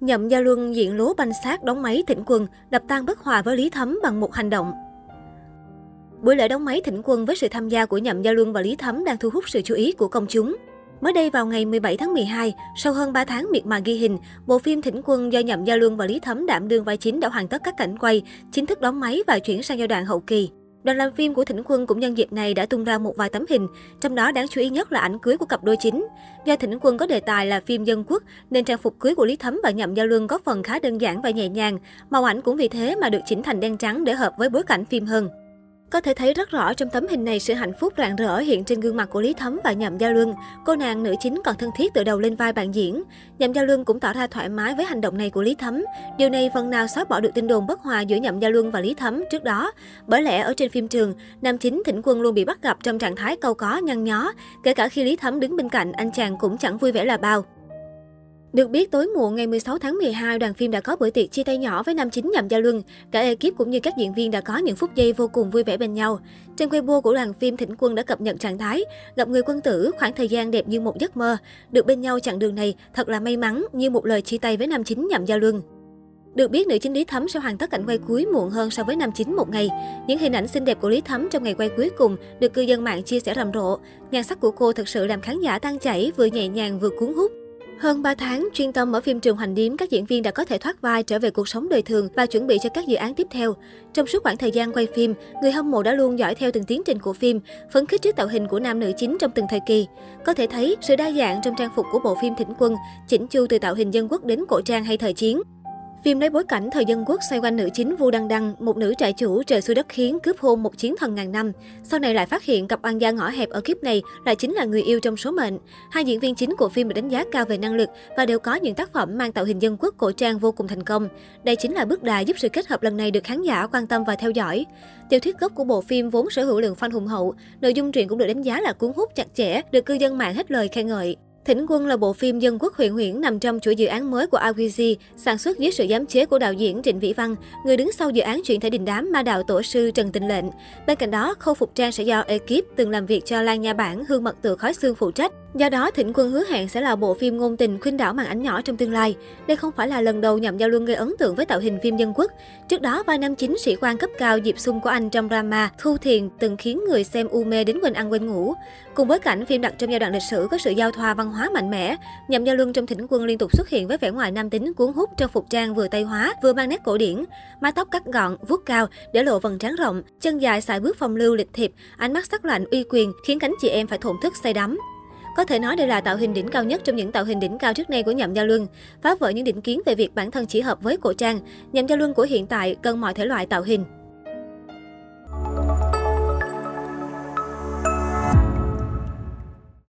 Nhậm Gia Luân diện lố banh xác đóng máy thỉnh quân, đập tan bất hòa với Lý Thấm bằng một hành động. Buổi lễ đóng máy thỉnh quân với sự tham gia của Nhậm Gia Luân và Lý Thấm đang thu hút sự chú ý của công chúng. Mới đây vào ngày 17 tháng 12, sau hơn 3 tháng miệt mài ghi hình, bộ phim Thỉnh Quân do Nhậm Gia Luân và Lý Thấm đảm đương vai chính đã hoàn tất các cảnh quay, chính thức đóng máy và chuyển sang giai đoạn hậu kỳ. Đoàn làm phim của Thỉnh Quân cũng nhân dịp này đã tung ra một vài tấm hình, trong đó đáng chú ý nhất là ảnh cưới của cặp đôi chính. Do Thỉnh Quân có đề tài là phim dân quốc, nên trang phục cưới của Lý Thấm và Nhậm Gia Luân có phần khá đơn giản và nhẹ nhàng. Màu ảnh cũng vì thế mà được chỉnh thành đen trắng để hợp với bối cảnh phim hơn. Có thể thấy rất rõ trong tấm hình này sự hạnh phúc rạng rỡ hiện trên gương mặt của Lý Thấm và Nhậm Gia Luân. Cô nàng nữ chính còn thân thiết từ đầu lên vai bạn diễn. Nhậm Gia Luân cũng tỏ ra thoải mái với hành động này của Lý Thấm. Điều này phần nào xóa bỏ được tin đồn bất hòa giữa Nhậm Gia Luân và Lý Thấm trước đó. Bởi lẽ ở trên phim trường, nam chính Thỉnh Quân luôn bị bắt gặp trong trạng thái câu có nhăn nhó. Kể cả khi Lý Thấm đứng bên cạnh, anh chàng cũng chẳng vui vẻ là bao. Được biết, tối muộn ngày 16 tháng 12, đoàn phim đã có bữa tiệc chia tay nhỏ với nam chính Nhậm Gia Luân. Cả ekip cũng như các diễn viên đã có những phút giây vô cùng vui vẻ bên nhau. Trên Weibo của đoàn phim Thỉnh Quân đã cập nhật trạng thái, gặp người quân tử, khoảng thời gian đẹp như một giấc mơ. Được bên nhau chặng đường này thật là may mắn như một lời chia tay với nam chính Nhậm Gia Luân. Được biết, nữ chính Lý Thấm sẽ hoàn tất cảnh quay cuối muộn hơn so với nam chính một ngày. Những hình ảnh xinh đẹp của Lý Thấm trong ngày quay cuối cùng được cư dân mạng chia sẻ rầm rộ. Nhan sắc của cô thật sự làm khán giả tan chảy, vừa nhẹ nhàng vừa cuốn hút. Hơn 3 tháng chuyên tâm ở phim Trường Hoành Điếm, các diễn viên đã có thể thoát vai trở về cuộc sống đời thường và chuẩn bị cho các dự án tiếp theo. Trong suốt khoảng thời gian quay phim, người hâm mộ đã luôn dõi theo từng tiến trình của phim, phấn khích trước tạo hình của nam nữ chính trong từng thời kỳ. Có thể thấy sự đa dạng trong trang phục của bộ phim Thỉnh Quân, chỉnh chu từ tạo hình dân quốc đến cổ trang hay thời chiến. Phim lấy bối cảnh thời dân quốc xoay quanh nữ chính Vu Đăng Đăng, một nữ trại chủ trời xuôi đất khiến cướp hôn một chiến thần ngàn năm. Sau này lại phát hiện cặp oan gia ngõ hẹp ở kiếp này lại chính là người yêu trong số mệnh. Hai diễn viên chính của phim được đánh giá cao về năng lực và đều có những tác phẩm mang tạo hình dân quốc cổ trang vô cùng thành công. Đây chính là bước đà giúp sự kết hợp lần này được khán giả quan tâm và theo dõi. Tiểu thuyết gốc của bộ phim vốn sở hữu lượng fan hùng hậu, nội dung truyện cũng được đánh giá là cuốn hút chặt chẽ, được cư dân mạng hết lời khen ngợi. Thỉnh Quân là bộ phim dân quốc huyện huyễn nằm trong chuỗi dự án mới của AWG, sản xuất dưới sự giám chế của đạo diễn Trịnh Vĩ Văn, người đứng sau dự án chuyển thể đình đám ma đạo tổ sư Trần Tình Lệnh. Bên cạnh đó, khâu phục trang sẽ do ekip từng làm việc cho Lan Nha Bản, Hương Mật tự Khói Xương phụ trách. Do đó, Thịnh Quân hứa hẹn sẽ là bộ phim ngôn tình khuynh đảo màn ảnh nhỏ trong tương lai. Đây không phải là lần đầu nhậm giao luân gây ấn tượng với tạo hình phim dân quốc. Trước đó, vai nam chính sĩ quan cấp cao Diệp Sung của anh trong drama Thu Thiền từng khiến người xem u mê đến quên ăn quên ngủ. Cùng với cảnh phim đặt trong giai đoạn lịch sử có sự giao thoa văn hóa mạnh mẽ, nhậm giao luân trong Thịnh Quân liên tục xuất hiện với vẻ ngoài nam tính cuốn hút trong phục trang vừa tây hóa vừa mang nét cổ điển, mái tóc cắt gọn, vuốt cao để lộ vầng trán rộng, chân dài xài bước phong lưu lịch thiệp, ánh mắt sắc lạnh uy quyền khiến cánh chị em phải thổn thức say đắm. Có thể nói đây là tạo hình đỉnh cao nhất trong những tạo hình đỉnh cao trước nay của Nhậm Gia Luân, phá vỡ những định kiến về việc bản thân chỉ hợp với cổ trang. Nhậm Gia Luân của hiện tại cần mọi thể loại tạo hình.